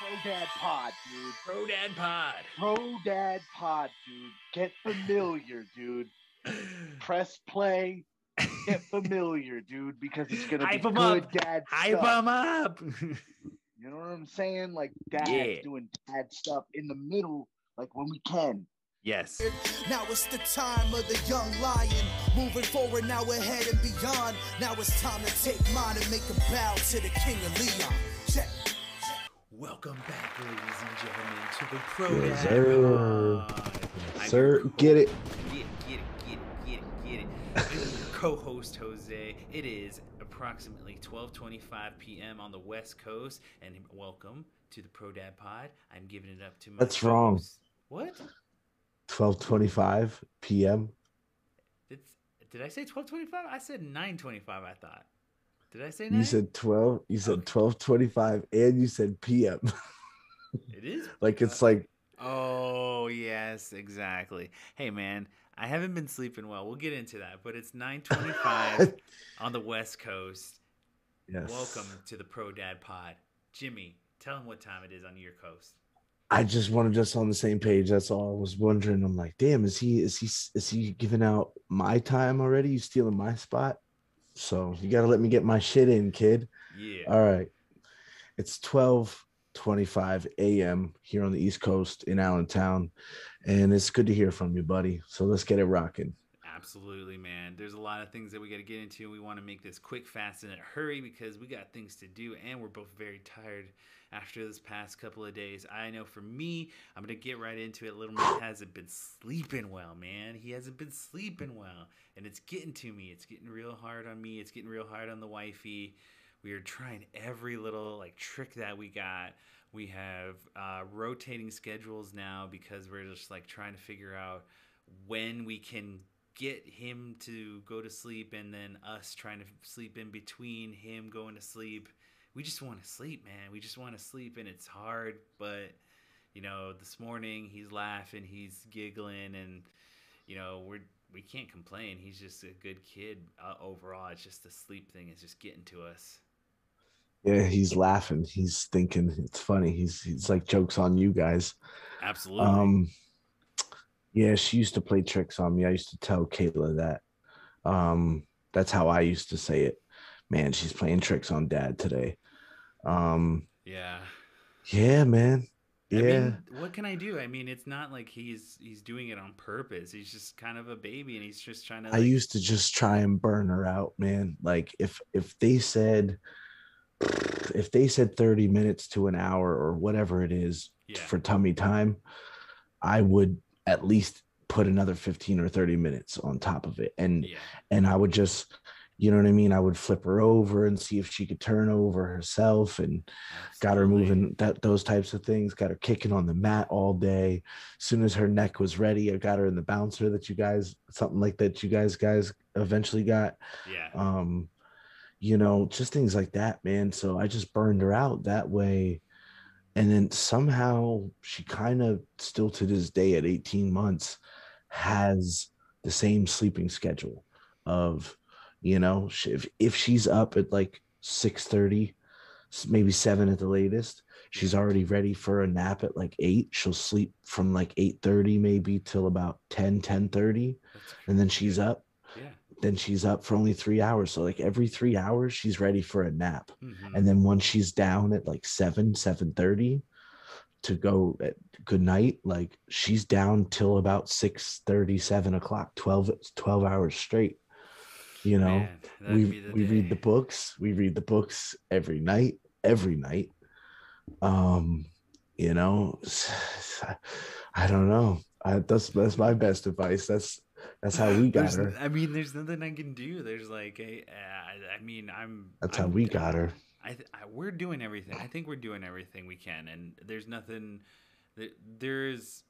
Pro Dad Pod, dude. Pro Dad Pod. Pro Dad Pod, dude. Get familiar, dude. Press play. Get familiar, dude, because it's gonna Hype be 'em good up. dad Hype stuff. him up. You know what I'm saying? Like dad's Yeah. doing dad stuff in the middle, like when we can. yes. Now it's the time of the young lion. Moving forward, now ahead and beyond. Now it's time to take mine and make a bow to the king of Leon. Welcome back, ladies and gentlemen, to the Pro Yes, sir. Pod. Sir, get it. Get it, get it, get it, get it, get it. I'm your co-host Jose. It is approximately 12:25 p.m. on the West Coast, and welcome to the Pro Dad Pod. I'm giving it up to my. That's wrong. co-host- What? 12:25 p.m. It's, did I say 12:25? I said 9:25. I thought. Did I say nine? You said 12. You said Okay. 12:25, and you said p.m. it is. like it's like Oh yes, exactly. Hey man, I haven't been sleeping well. We'll get into that, but it's 9:25 on the West Coast. yes. Welcome to the Pro Dad Pod. Jimmy, tell him what time it is on your coast. I just wanted just on the same page. That's all I was wondering. I'm like, damn, is he is he is he giving out my time already? You stealing my spot? So you got to let me get my shit in, kid. Yeah. All right. It's 12:25 a.m. here on the East Coast in Allentown, and it's good to hear from you, buddy. So let's get it rocking. Absolutely, man. There's a lot of things that we got to get into. We want to make this quick, fast, and in a hurry because we got things to do, and we're both very tired after this past couple of days. I know for me, I'm gonna get right into it. Little man hasn't been sleeping well, man. He hasn't been sleeping well, and it's getting to me. It's getting real hard on me. It's getting real hard on the wifey. We are trying every little like trick that we got. We have uh, rotating schedules now because we're just like trying to figure out when we can get him to go to sleep and then us trying to sleep in between him going to sleep. We just want to sleep, man. We just want to sleep and it's hard, but you know, this morning he's laughing, he's giggling and you know, we're we can't complain. He's just a good kid uh, overall. It's just the sleep thing is just getting to us. Yeah, he's laughing. He's thinking it's funny. He's he's like jokes on you guys. Absolutely. Um, yeah, she used to play tricks on me. I used to tell Kayla that. Um, that's how I used to say it. Man, she's playing tricks on dad today. Um, yeah. yeah, man. I Yeah. mean, what can I do? I mean, it's not like he's he's doing it on purpose. He's just kind of a baby, and he's just trying to. I used to just try and burn her out, man. Like if if they said if they said 30 minutes to an hour or whatever it is Yeah. for tummy time, I would at least put another 15 or 30 minutes on top of it. And yeah, and I would just, you know what I mean? I would flip her over and see if she could turn over herself and got her moving that those types of things, got her kicking on the mat all day. As soon as her neck was ready, I got her in the bouncer that you guys something like that you guys guys eventually got. Yeah, Um, you know, just things like that, man. So I just burned her out that way. And then somehow she kind of still to this day at 18 months has the same sleeping schedule of, you know, if, if she's up at like 6 30 maybe 7 at the latest, she's already ready for a nap at like 8. She'll sleep from like 8 30 maybe till about 10, 10 that's and then she's up yeah. Then she's up for only three hours. So like every three hours, she's ready for a nap. Mhm. And then once she's down at like seven, seven thirty to go at good night, like she's down till about six thirty, seven o'clock, 12, 12 hours straight. You know, Man, we we read the books. We read the books every night, every night. Um, you know, I don't know. I, that's that's my best advice. That's that's how we got There's- her. I mean, there's nothing I can do. There's like, a, uh, I mean, I'm. That's how I'm- we got her. I, th- I we're doing everything. I think we're doing everything we can, and there's nothing. There, there's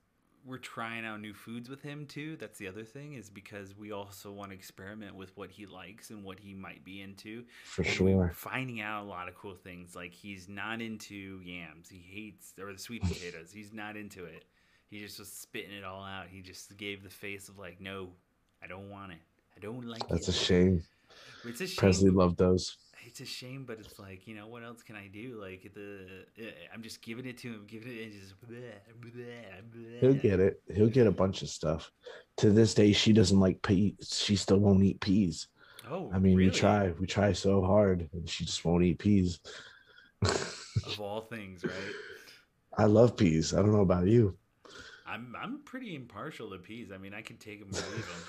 we're trying out new foods with him too. That's the other thing is because we also want to experiment with what he likes and what he might be into. For And we- we're sure. finding out a lot of cool things. Like he's not into yams. He hates or the sweet potatoes. He's not into it. He just was spitting it all out. He just gave the face of like, no, I don't want it. I don't like That's it. a shame. It's a shame. Presley loved those. it's a shame, but it's like you know what else can I do? Like the eh, I'm just giving it to him, giving it, and just bleh, bleh, bleh. He'll get it. He'll get a bunch of stuff. To this day, she doesn't like peas. She still won't eat peas. Oh, I mean, really? we try, we try so hard, and she just won't eat peas. of all things, right? I love peas. I don't know about you. I'm I'm pretty impartial to peas. I mean, I can take them or leave them.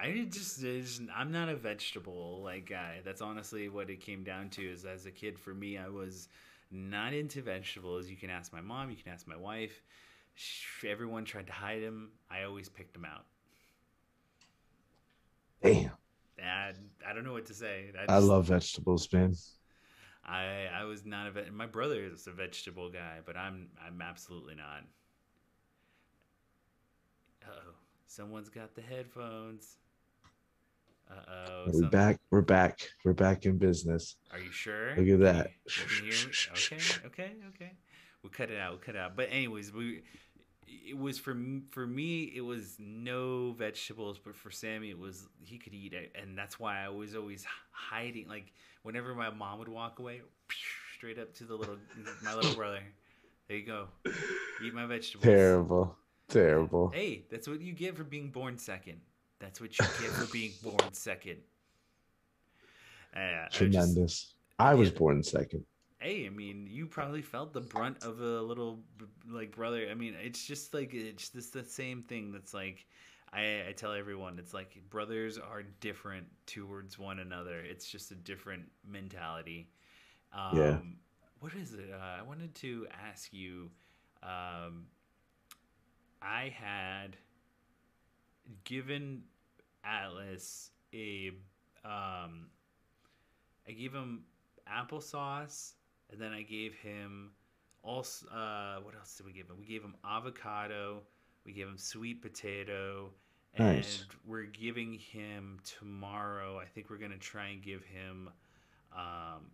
I just, it's- I'm not a vegetable like guy. That's honestly what it came down to. Is as a kid, for me, I was not into vegetables. You can ask my mom. You can ask my wife. Everyone tried to hide them. I always picked them out. Damn, And I don't know what to say. I just- love vegetables, man. I I was not a my brother is a vegetable guy, but I'm I'm absolutely not. Uh oh, someone's got the headphones. Uh oh, We're back. We're back. We're back in business. Are you sure? Look at that. You, you can hear me? Okay, okay, okay. We'll cut it out. We'll cut it out. But anyways, we it was for for me it was no vegetables, but for Sammy it was he could eat it, and that's why I was always hiding. Like whenever my mom would walk away, straight up to the little my little brother. There you go. Eat my vegetables. Terrible. Terrible. Hey, that's what you get for being born second. That's what you get for being born second. Uh, I just- Tremendous. I was Yeah. born second. hey, I mean, you probably felt the brunt of a little like brother. I mean, it's just like it's just the same thing. That's like I, I tell everyone, it's like brothers are different towards one another. It's just a different mentality. Um, Yeah. What is it? Uh, I wanted to ask you. Um, I had given Atlas a um, I gave him applesauce, and then I gave him also uh, what else did we give him? We gave him avocado, we gave him sweet potato, and Nice. we're giving him tomorrow. I think we're gonna try and give him. Um,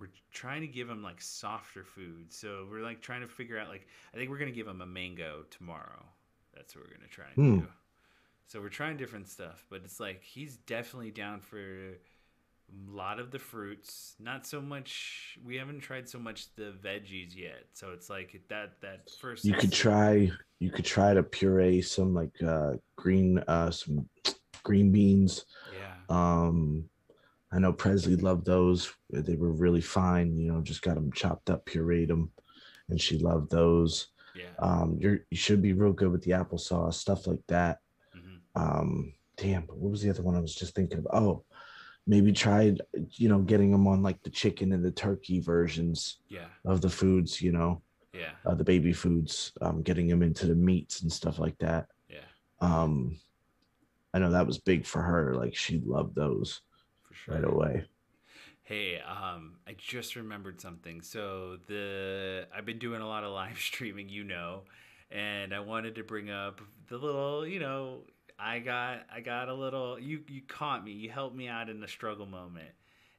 we're trying to give him like softer food, so we're like trying to figure out like I think we're gonna give him a mango tomorrow. That's what we're gonna try and Hmm. do. So we're trying different stuff, but it's like he's definitely down for a lot of the fruits. Not so much. We haven't tried so much the veggies yet. So it's like that that first. You could try you could try to puree some like uh green uh some green beans. Yeah. Um I know Presley loved those. They were really fine, you know, just got them chopped up, pureed them, and she loved those. Yeah. Um you're you should be real good with the applesauce, stuff like that. Mm-hmm. um damn what was the other one i was just thinking of oh maybe try, you know getting them on like the chicken and the turkey versions Yeah. of the foods you know Yeah. uh, the baby foods um getting them into the meats and stuff like that Yeah. um i know that was big for her like she loved those sure. right away Hey, um, I just remembered something. So the I've been doing a lot of live streaming, you know, and I wanted to bring up the little, you know, I got I got a little you you caught me. You helped me out in the struggle moment.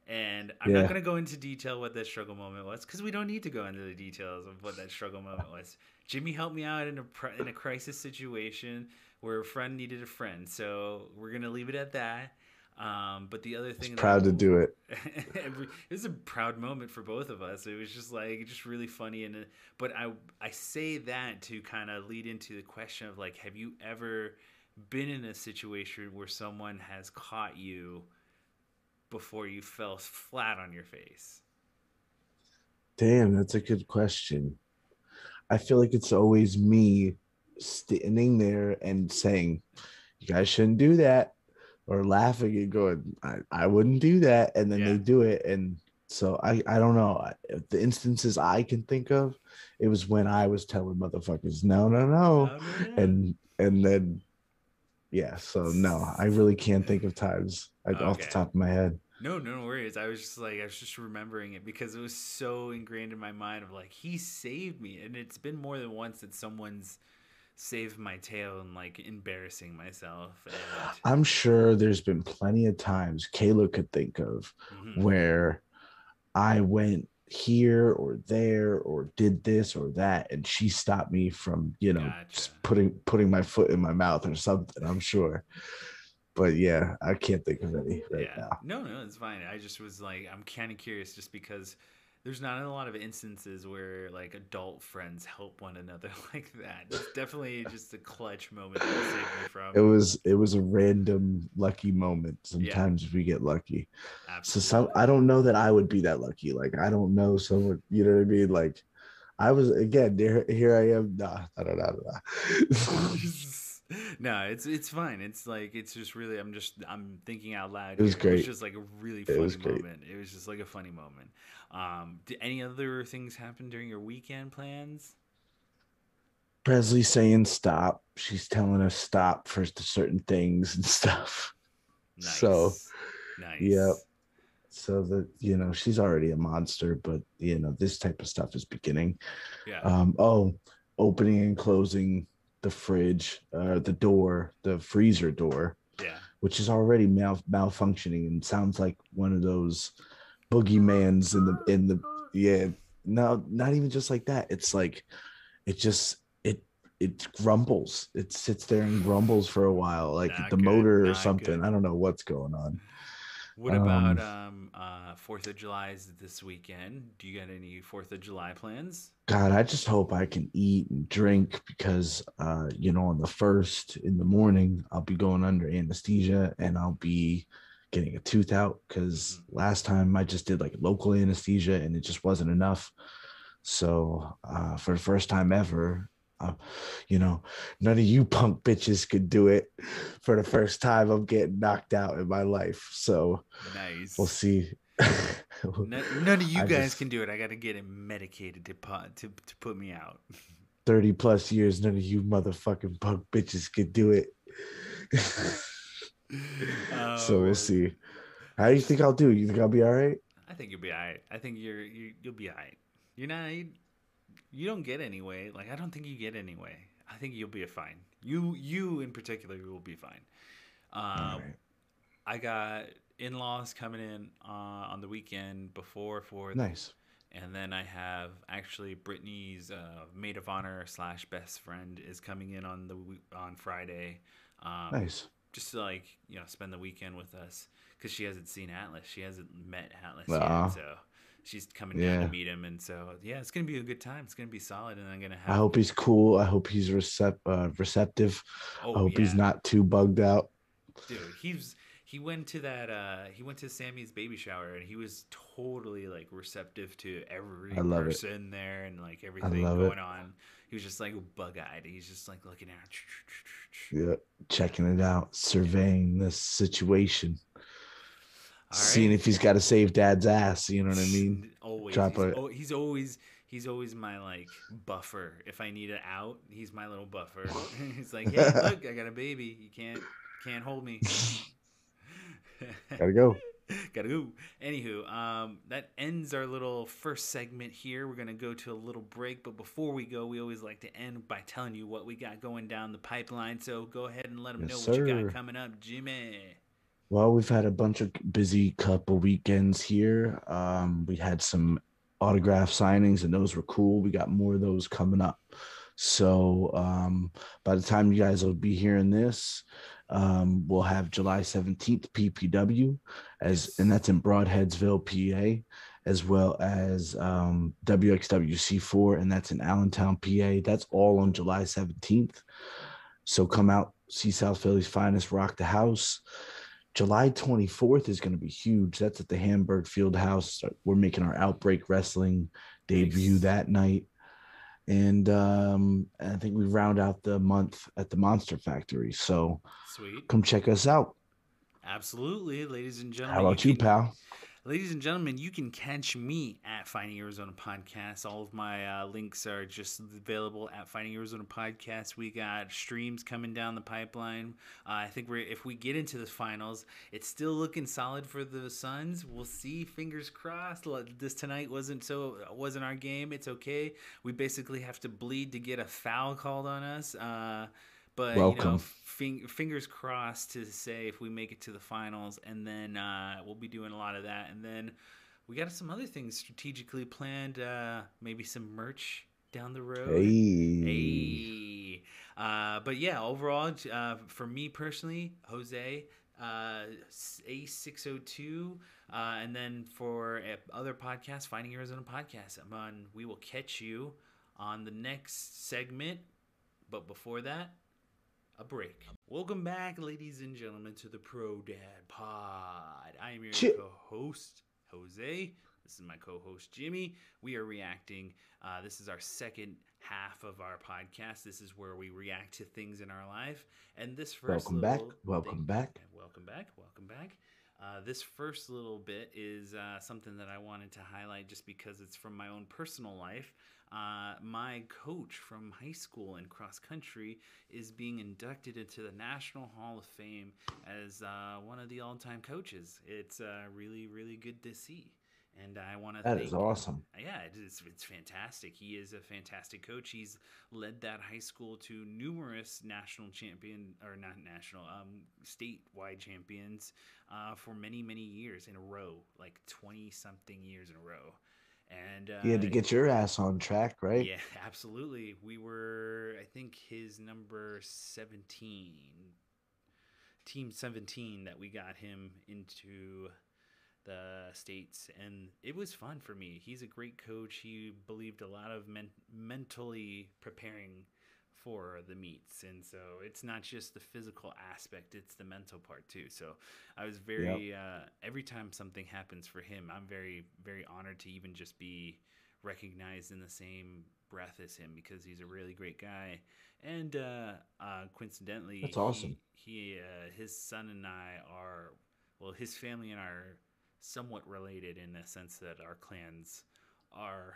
And I'm Yeah. not going to go into detail what that struggle moment was cuz we don't need to go into the details of what that struggle moment was. Jimmy helped me out in a in a crisis situation where a friend needed a friend. So we're going to leave it at that. Um, but the other thing proud to do it Every- it was a proud moment for both of us. It was just like just really funny and uh, but I I say that to kind of lead into the question of like have you ever been in a situation where someone has caught you before you fell flat on your face? damn that's a good question i feel like it's always me standing there and saying you guys shouldn't do that or laughing and going i, I wouldn't do that and then Yeah. they do it and so i i don't know the instances i can think of it was when i was telling motherfuckers no no no Oh, and and then yeah so no i really can't think of times like, off the top of my head No, no worries. I was just like, I was just remembering it because it was so ingrained in my mind of like, he saved me. And it's been more than once that someone's saved my tail and like embarrassing myself. And, i'm sure there's been plenty of times kayla could think of Mhm. where I went here or there or did this or that, and she stopped me from, you know, just Gotcha. putting putting my foot in my mouth or something. I'm sure. but yeah, I can't think of any right yeah. now. No, no, it's fine. I just was like, I'm kind of curious just because there's not a lot of instances where like adult friends help one another like that. It's definitely just a clutch moment that saved me from. It was it was a random lucky moment. Sometimes we get lucky. Absolutely. So some I don't know that I would be that lucky. Like I don't know someone. You know what I mean? Like I was again. Here, here I am. Nah, nah, nah, nah, nah. no, it's it's fine. It's like it's just really I'm just I'm thinking out loud. It was here. It great. was just like a really It funny was great. moment. It was just like a funny moment. Um, did any other things happen during your weekend plans? Presley saying stop. She's telling us stop for certain things and stuff. Nice. So, nice. yep. So that you know she's already a monster, but you know this type of stuff is beginning. Yeah. Um, oh, opening and closing the fridge, uh, the door, the freezer door, yeah. which is already mal- malfunctioning and sounds like one of those boogeymans in the in the yeah. No, not even just like that. It's like it just it it grumbles. It sits there and grumbles for a while, like Not the good, motor or something. good. I don't know what's going on. What about Um, um uh Fourth of July is this weekend? Do you got any Fourth of July plans? God, I just hope I can eat and drink because, uh, you know, on the first in the morning, I'll be going under anesthesia and I'll be getting a tooth out because last time I just did like local anesthesia and it just wasn't enough. So, uh, for the first time ever, uh, you know, none of you punk bitches could do it. For the first time, I'm getting knocked out in my life. So Nice. we'll see. None, none of you I guys just- can do it. I got to get him medicated to put to, to put me out. 30 plus years, none of you motherfucking punk bitches could do it. Oh, so we'll see. How do you think I'll do? You think I'll be all right? I think you'll be alright. I think you're you, you'll be alright. You're not you, don't get anyway. Like I don't think you get anyway. I think you'll be fine. You you in particular will be fine. Um, right. I got in-laws coming in uh, on the weekend before for Nice. and then I have actually Brittany's uh, maid of honor slash best friend is coming in on the on Friday. Um, Nice. just to like you know spend the weekend with us because she hasn't seen Atlas. She hasn't met Atlas Aw. yet, so she's coming down to meet him. And so yeah, it's gonna be a good time. It's gonna be solid, and I'm gonna have. I hope he's cool. I hope he's recep- uh, receptive. Oh, I hope he's not too bugged out. Dude, he's he went to that. uh He went to Sammy's baby shower, and he was totally like receptive to every I love it. person there and like everything love it. going on. He was just like bug eyed. He's just like looking at. Yeah. Checking it out, surveying the situation, All seeing right. if he's got to save dad's ass. You know what I mean? Always. Drop he's, a- al- he's always he's always my like buffer. If I need it out, he's my little buffer. he's like, hey, look, I got a baby. You can't can't hold me. Gotta go. Gotta go. Anywho, um, that ends our little first segment here. We're gonna go to a little break, but before we go, we always like to end by telling you what we got going down the pipeline. So go ahead and let them Yes, know what you got coming up, Jimmy. Well, we've had a bunch of busy couple weekends here. Um, we had some autograph signings, and those were cool. We got more of those coming up. So um, by the time you guys will be hearing this, um, we'll have July 17th PPW, as and that's in Brodheadsville, PA, as well as um, WXWC4, and that's in Allentown, PA. That's all on July 17th. So come out, see South Philly's finest, rock the house. July 24th is going to be huge. That's at the Hamburg Field House. We're making our Outbreak Wrestling debut Nice. that night. And um, I think we round out the month at the Monster Factory. So Sweet. come check us out. Absolutely, ladies and gentlemen. How about you, can- pal? Ladies and gentlemen, you can catch me at Finding Arizona Podcast. All of my uh, links are just available at Finding Arizona Podcast. We got streams coming down the pipeline. Uh, I think we're if we get into the finals, it's still looking solid for the Suns. We'll see. Fingers crossed. This tonight wasn't so wasn't our game. It's okay. We basically have to bleed to get a foul called on us. Uh, but you know, Welcome. fing- fingers crossed to say if we make it to the finals, and then uh, we'll be doing a lot of that, and then we got some other things strategically planned. Uh, maybe some merch down the road. Hey. Hey. Uh, but yeah, overall, uh, for me personally, Jose, uh, A602. Uh, and then for uh, other podcasts, Finding Arizona Podcast. I'm on, we will catch you on the next segment. But before that, a break. Welcome back, ladies and gentlemen, to the Pro Dad Pod. I am your Chip. co-host, Jose. This is my co-host Jimmy. We are reacting. Uh, this is our second half of our podcast. This is where we react to things in our life. And this first Welcome back. Welcome thing- back. Welcome back. Welcome back. Uh, this first little bit is uh, something that I wanted to highlight just because it's from my own personal life. Uh, my coach from high school in cross country is being inducted into the National Hall of Fame as uh, one of the all time coaches. It's uh, really, really good to see. And I want to That thank is awesome. yeah, it is, it's fantastic. He is a fantastic coach. He's led that high school to numerous national champion or not national, um, statewide champions uh, for many many years in a row, like twenty something years in a row. And uh, You had to get your ass on track, right? yeah, absolutely. We were, I think, his number 17, team 17 that we got him into the States. And it was fun for me. He's a great coach. He believed a lot of men- mentally preparing for the meets. And so it's not just the physical aspect, it's the mental part too. So I was very, uh, every time something happens for him, I'm very, very honored to even just be recognized in the same breath as him because he's a really great guy. And uh, uh, coincidentally, That's awesome. He, he uh, his son and I are, well, his family and I are somewhat related in the sense that our clans are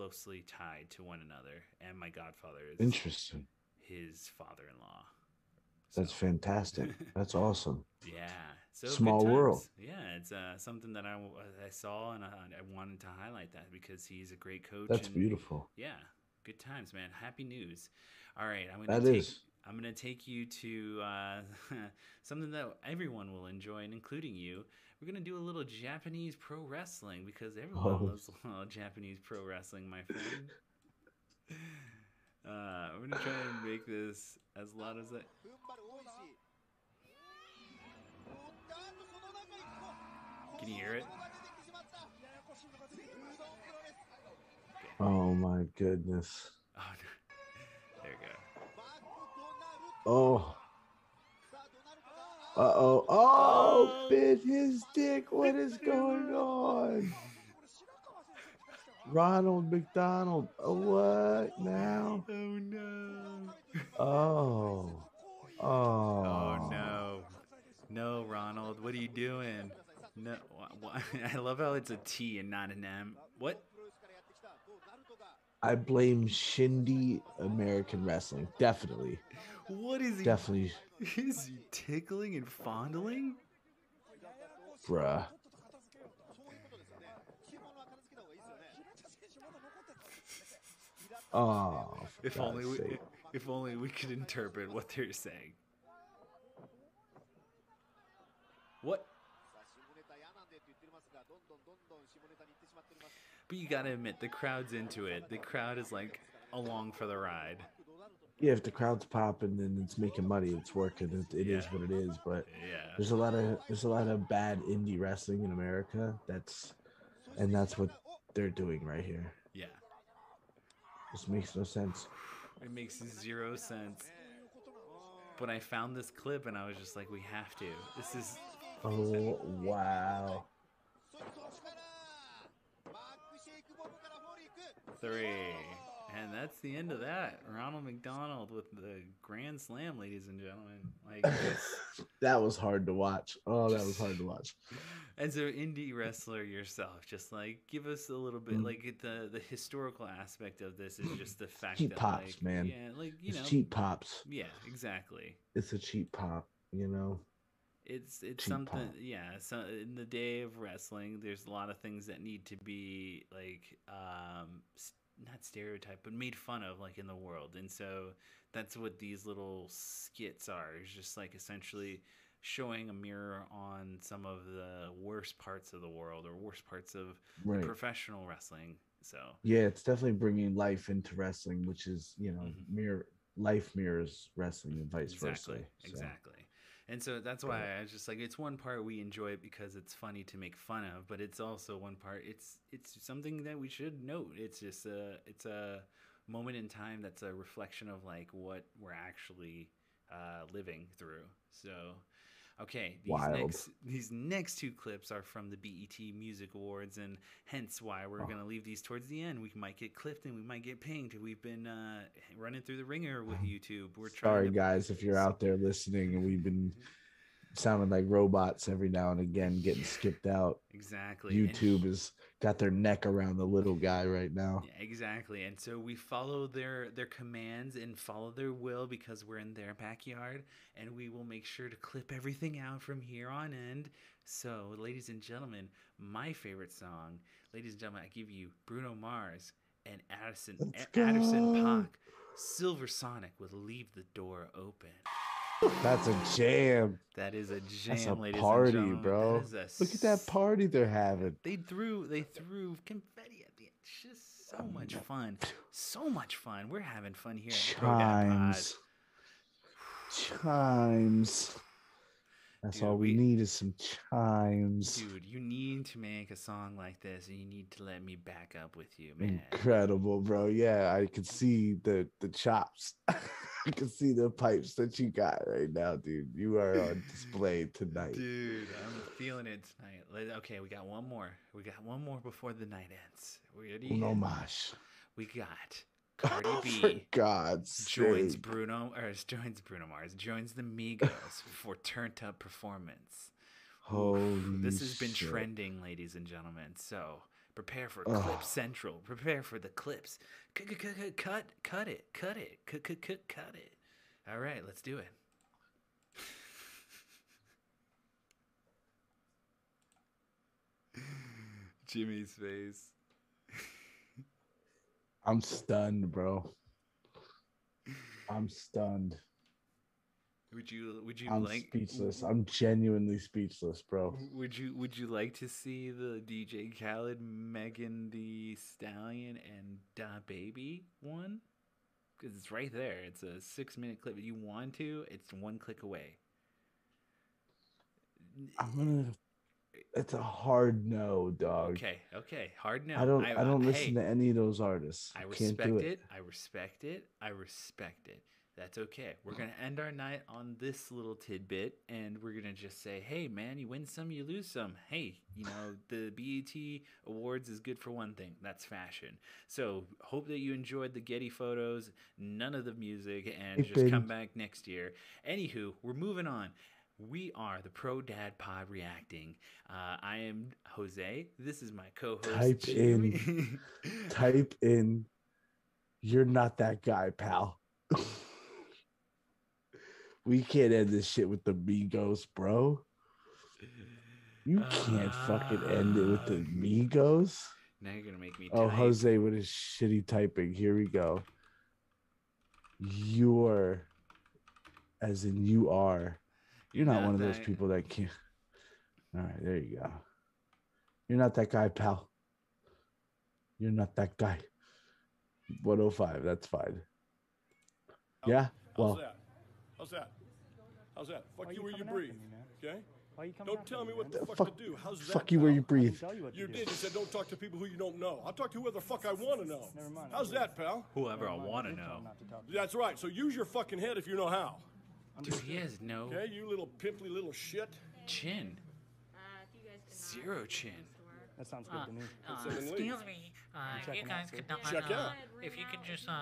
closely tied to one another. And my godfather is Interesting. his father-in-law. That's fantastic. That's awesome. yeah. So Small world. Yeah, it's uh, something that I saw and I, I wanted to highlight that because he's a great coach. That's and- beautiful. Yeah, good times, man. Happy news. All right, I'm gonna That take, is. I'm gonna take you to uh, something that everyone will enjoy, and including you. We're gonna do a little Japanese pro wrestling because everyone Oh. loves Japanese pro wrestling, my friend. Uh, I'm gonna try and make this as loud as I. Can. Can you hear it? Oh my goodness. Oh. Uh oh. Oh, bit his dick. What is going on? Ronald McDonald. Oh, what now? Oh no. Oh. Oh. Oh no. No, Ronald, what are you doing? No, I love how it's a T and not an M. What? I blame Shindy American Wrestling. Definitely. What is he? Definitely. Is he tickling and fondling? Bruh. Oh. If only we, sake. if only we could interpret what they're saying. What? But you gotta admit, the crowd's into it. The crowd is like along for the ride. Yeah, if the crowd's popping and it's making money, it's working. It, it is Yeah. what it is. But Yeah. there's a lot of there's a lot of bad indie wrestling in America. That's and that's what they're doing right here. Yeah. This makes no sense. It makes zero sense. But I found this clip and I was just like, we have to. This is Oh wow. three. And that's the end of that. Ronald McDonald with the Grand Slam, ladies and gentlemen. Like, that was hard to watch. Oh, that was hard to watch. as an indie wrestler yourself, just like give us a little bit, Mm. like the the historical aspect of this is just the fact Cheap that, pops, like, man. yeah, like you It's know, cheap pops. yeah, exactly. It's a cheap pop, you know. It's it's Cheap something pop. yeah, so in the day of wrestling there's a lot of things that need to be like um not stereotyped but made fun of like in the world. And so that's what these little skits are. It's just like essentially showing a mirror on some of the worst parts of the world or worst parts of Right. professional wrestling. So Yeah, it's definitely bringing life into wrestling, which is, you know, Mhm. mirror life mirrors wrestling and vice exactly versa. so. exactly And so that's why I was just like, it's one part we enjoy it because it's funny to make fun of, but it's also one part it's it's something that we should note. It's just a it's a moment in time that's a reflection of like what we're actually uh, living through. So, okay, these Wild. next these next two clips are from the BET Music Awards, and hence why we're Oh. gonna leave these towards the end. We might get clipped and we might get pinged. We've been uh, running through the ringer with YouTube. We're trying Sorry, to guys, if you're out there listening and we've been sounding like robots every now and again, getting skipped out. exactly and- YouTube has got their neck around the little guy right now. Yeah, exactly. And so we follow their their commands and follow their will because we're in their backyard and we will make sure to clip everything out from here on end. So, ladies and gentlemen, my favorite song, ladies and gentlemen, I give you Bruno Mars and Anderson Let's A- Anderson go. Paak. Silk Sonic with Leave the Door Open. That's a jam. That is a jam, That's a ladies party, and gentlemen. bro. That is a Look at that party they're having. They threw they threw confetti at the end. It's just so oh much fun. So much fun. We're having fun here at the Pro Dad Pod. Chimes. Chimes. That's Dude, all we, we- need is some chimes. Dude, you need to make a song like this and you need to let me back up with you, man. Incredible, bro. Yeah, I can see the the chops. I can see the pipes that you got right now, dude. You are on display tonight. Dude, I'm feeling it tonight. Let- Okay, we got one more. We got one more before the night ends. We ready? Un homage. We got Cardi oh, For B God's joins sake. Bruno or joins Bruno Mars, joins the Migos for turned up performance. Holy this has been shit. trending, ladies and gentlemen. So prepare for Ugh. Clip Central. Prepare for the clips. Cut, cut, cut, cut it, cut it, cut, cut, cut, cut it. All right, let's do it. Jimmy's face. I'm stunned, bro. I'm stunned. Would you would you I'm like speechless. I'm genuinely speechless, bro. Would you would you like to see the DJ Khaled, Megan Thee Stallion, and DaBaby one? Because it's right there. It's a six minute clip. If you want to, it's one click away. I'm gonna. It's a hard no, dog. Okay, okay. Hard no. I don't. I, don't listen hey, to any of those artists. I respect it. it. I respect it. I respect it. That's okay. We're gonna end our night on this little tidbit, and we're gonna just say, "Hey, man, you win some, you lose some. Hey, you know the BET Awards is good for one thing. That's fashion. So hope that you enjoyed the Getty photos, none of the music, and just come back next year. Anywho, we're moving on. We are the Pro Dad Pod reacting. Uh, I am Jose. This is my co-host. Type in- Type in. You're not that guy, pal. we can't end this shit with the Migos, bro. You can't fucking end it with the Uh, Migos. Now you're gonna make me. Oh, type. Jose with his shitty typing. Here we go. You're, as in you are. You're not, Not one of those that- people that can't. All right, there you go. You're not that guy, pal. You're not that guy. 105, that's fine. Yeah, Well, How's that? How's that? How's that? Fuck you you where you breathe. me, man? Okay? Why you Don't tell me what the fuck, fuck, to do. How's that? fuck you where you breathe. tell you what You do. did. You said don't talk to people who you don't know. I'll talk to whoever the fuck I want to know. Never mind. How's that, pal? Whoever I want to know. him not to talk to That's right. So use your fucking head if you know how. Dude, he has no Okay, you little pimply little shit. chin. Zero chin. That sounds good to me. Uh, excuse me, uh, checking you guys sir. could not, Check uh, out. if you could just uh,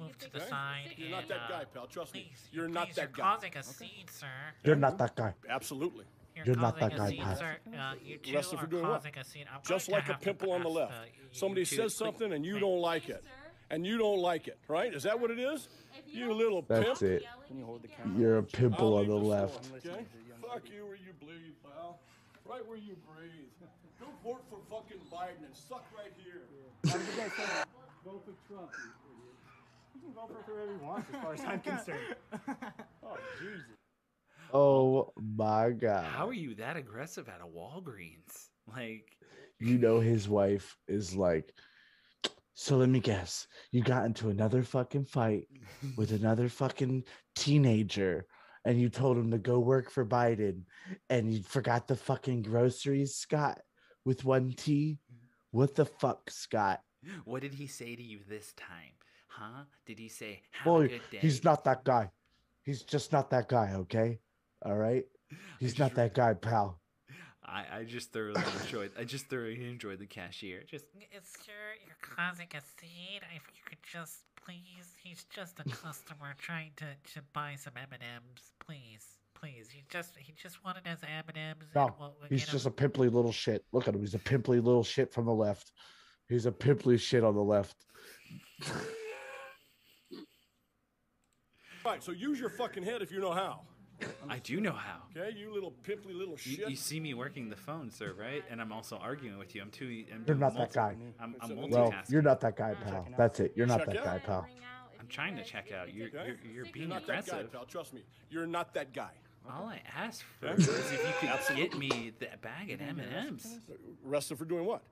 move to the Okay? side. You're not that uh, guy, pal. Trust me. Please, You're not please, that you're guy. causing a scene, sir. you're not that guy. Absolutely. You're, You're not that guy, scene, Pat. sir. Uh, you two Arrested are for doing a scene. I'm Just like a pimple on the left. uh, Somebody says something and you don't like it. And you don't like it, right? Is that what it is? You little That's pimp. it. You hold the camera? You're a pimple I'll on the leave left. Okay? Fuck you where you bleed, pal. Right where you breathe. Go vote for fucking Biden and suck right here. Vote for Trump, you can vote for whoever you want, as far as I'm concerned. oh, Jesus. Oh my God. How are you that aggressive at a Walgreens? Like, you know his wife is like so let me guess you got into another fucking fight with another fucking teenager and you told him to go work for Biden and you forgot the fucking groceries, Scott, with one T. What the fuck, Scott? What did he say to you this time? Huh? Did he say, Boy, he's not that guy. He's just not that guy, okay? All right? He's not that guy, pal. I, I just thoroughly enjoyed. I just thoroughly enjoyed the cashier. Just Sir, you're causing a scene. If you could just please, he's just a customer trying to, to buy some M and M's. Please, please. He just he just wanted his M and M's. No, he's just a pimply little shit. Look at him. He's a pimply little shit from the left. He's a pimply shit on the left. Right, so use your fucking head if you know how. I do know how. Okay, you little pimply little shit. you see me working the phone, sir, right? And I'm also arguing with you. I'm too. I'm You're doing not that guy. I'm, I'm multitasking. Well, you're not that guy, pal. That's it. You're not Check that out? guy, pal. I'm trying to check out. You're Okay? you're, you're being You're not that guy, aggressive. pal. Trust me. You're not that guy. All I asked for is if you could get me that bag of M and M's. Arrested for doing what?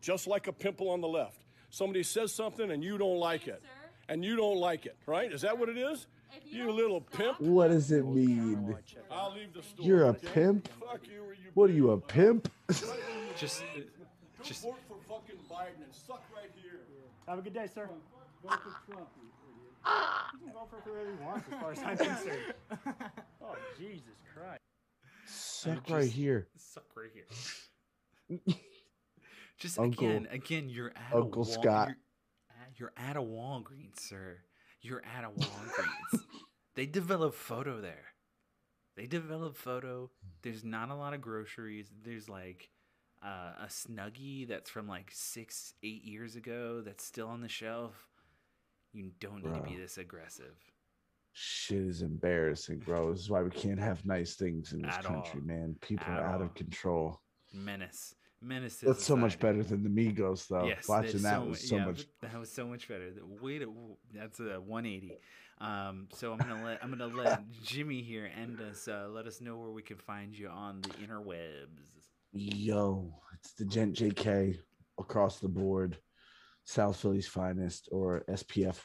Just like a pimple on the left. Somebody says something and you don't like it. And you don't like it, right? Is that what it is? You little pimp. What does it mean? I'll leave the store. You're a pimp? Fuck you you What are you, a pimp? Just, uh, Go just. vote for fucking Biden and suck right here. Have a good day, sir. Vote for Trump, you idiot. Can vote for whoever you want, as far as I'm concerned. oh, Jesus Christ. Suck I right here. Suck right here. Just Uncle- again, again, you're at Uncle a Wal- Scott. You're, at- you're at a Walgreens, sir. You're at a Walgreens. they develop photo there. They develop photo. There's not a lot of groceries. There's like uh, a snuggie that's from like six, eight years ago that's still on the shelf. You don't need to be this aggressive. Shit is embarrassing, bro. This is why we can't have nice things in this At country, all. man. People At are out all. of control. Menace. Menace. to That's so much better than the Migos, though. Yes, Watching that so was so yeah, much. That was so much better. To that's a 180. Um, so I'm gonna let I'm gonna let Jimmy here end us. Uh, let us know where we can find you on the interwebs. Yo, it's the Gent JK across the board, South Philly's finest, or SPF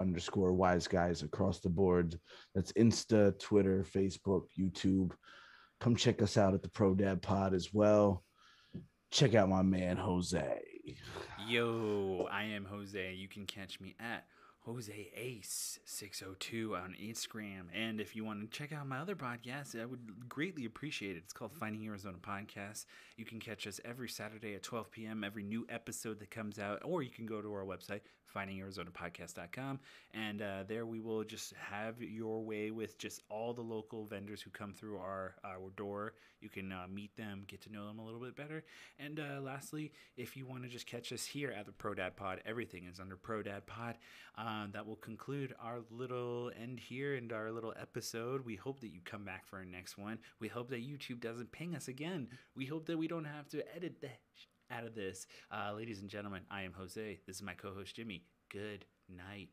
underscore wise guys across the board. That's Insta, Twitter, Facebook, YouTube. Come check us out at the Pro Dad Pod as well. Check out my man Jose. Yo, I am Jose. You can catch me at Jose Ace 602 on Instagram. And if you want to check out my other podcast, I would greatly appreciate it. It's called Finding Arizona Podcast. You can catch us every Saturday at 12 p.m., every new episode that comes out, or you can go to our website, findingarizonapodcast.com. And uh, there we will just have your way with just all the local vendors who come through our, our door. You can uh, meet them, get to know them a little bit better. And uh, lastly, if you want to just catch us here at the Pro Dad Pod, everything is under Pro Dad Pod. Um, that will conclude our little end here and our little episode. We hope that you come back for our next one. We hope that YouTube doesn't ping us again. We hope that we don't have to edit the sh- out of this. Uh, ladies and gentlemen, I am Jose. This is my co-host Jimmy. Good night.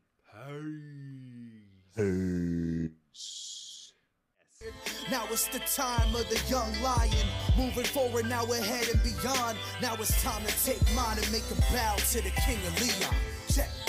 Peace. Peace. Now it's the time of the young lion. Moving forward, now ahead and beyond. Now it's time to take mine and make a bow to the king of Leon. Check.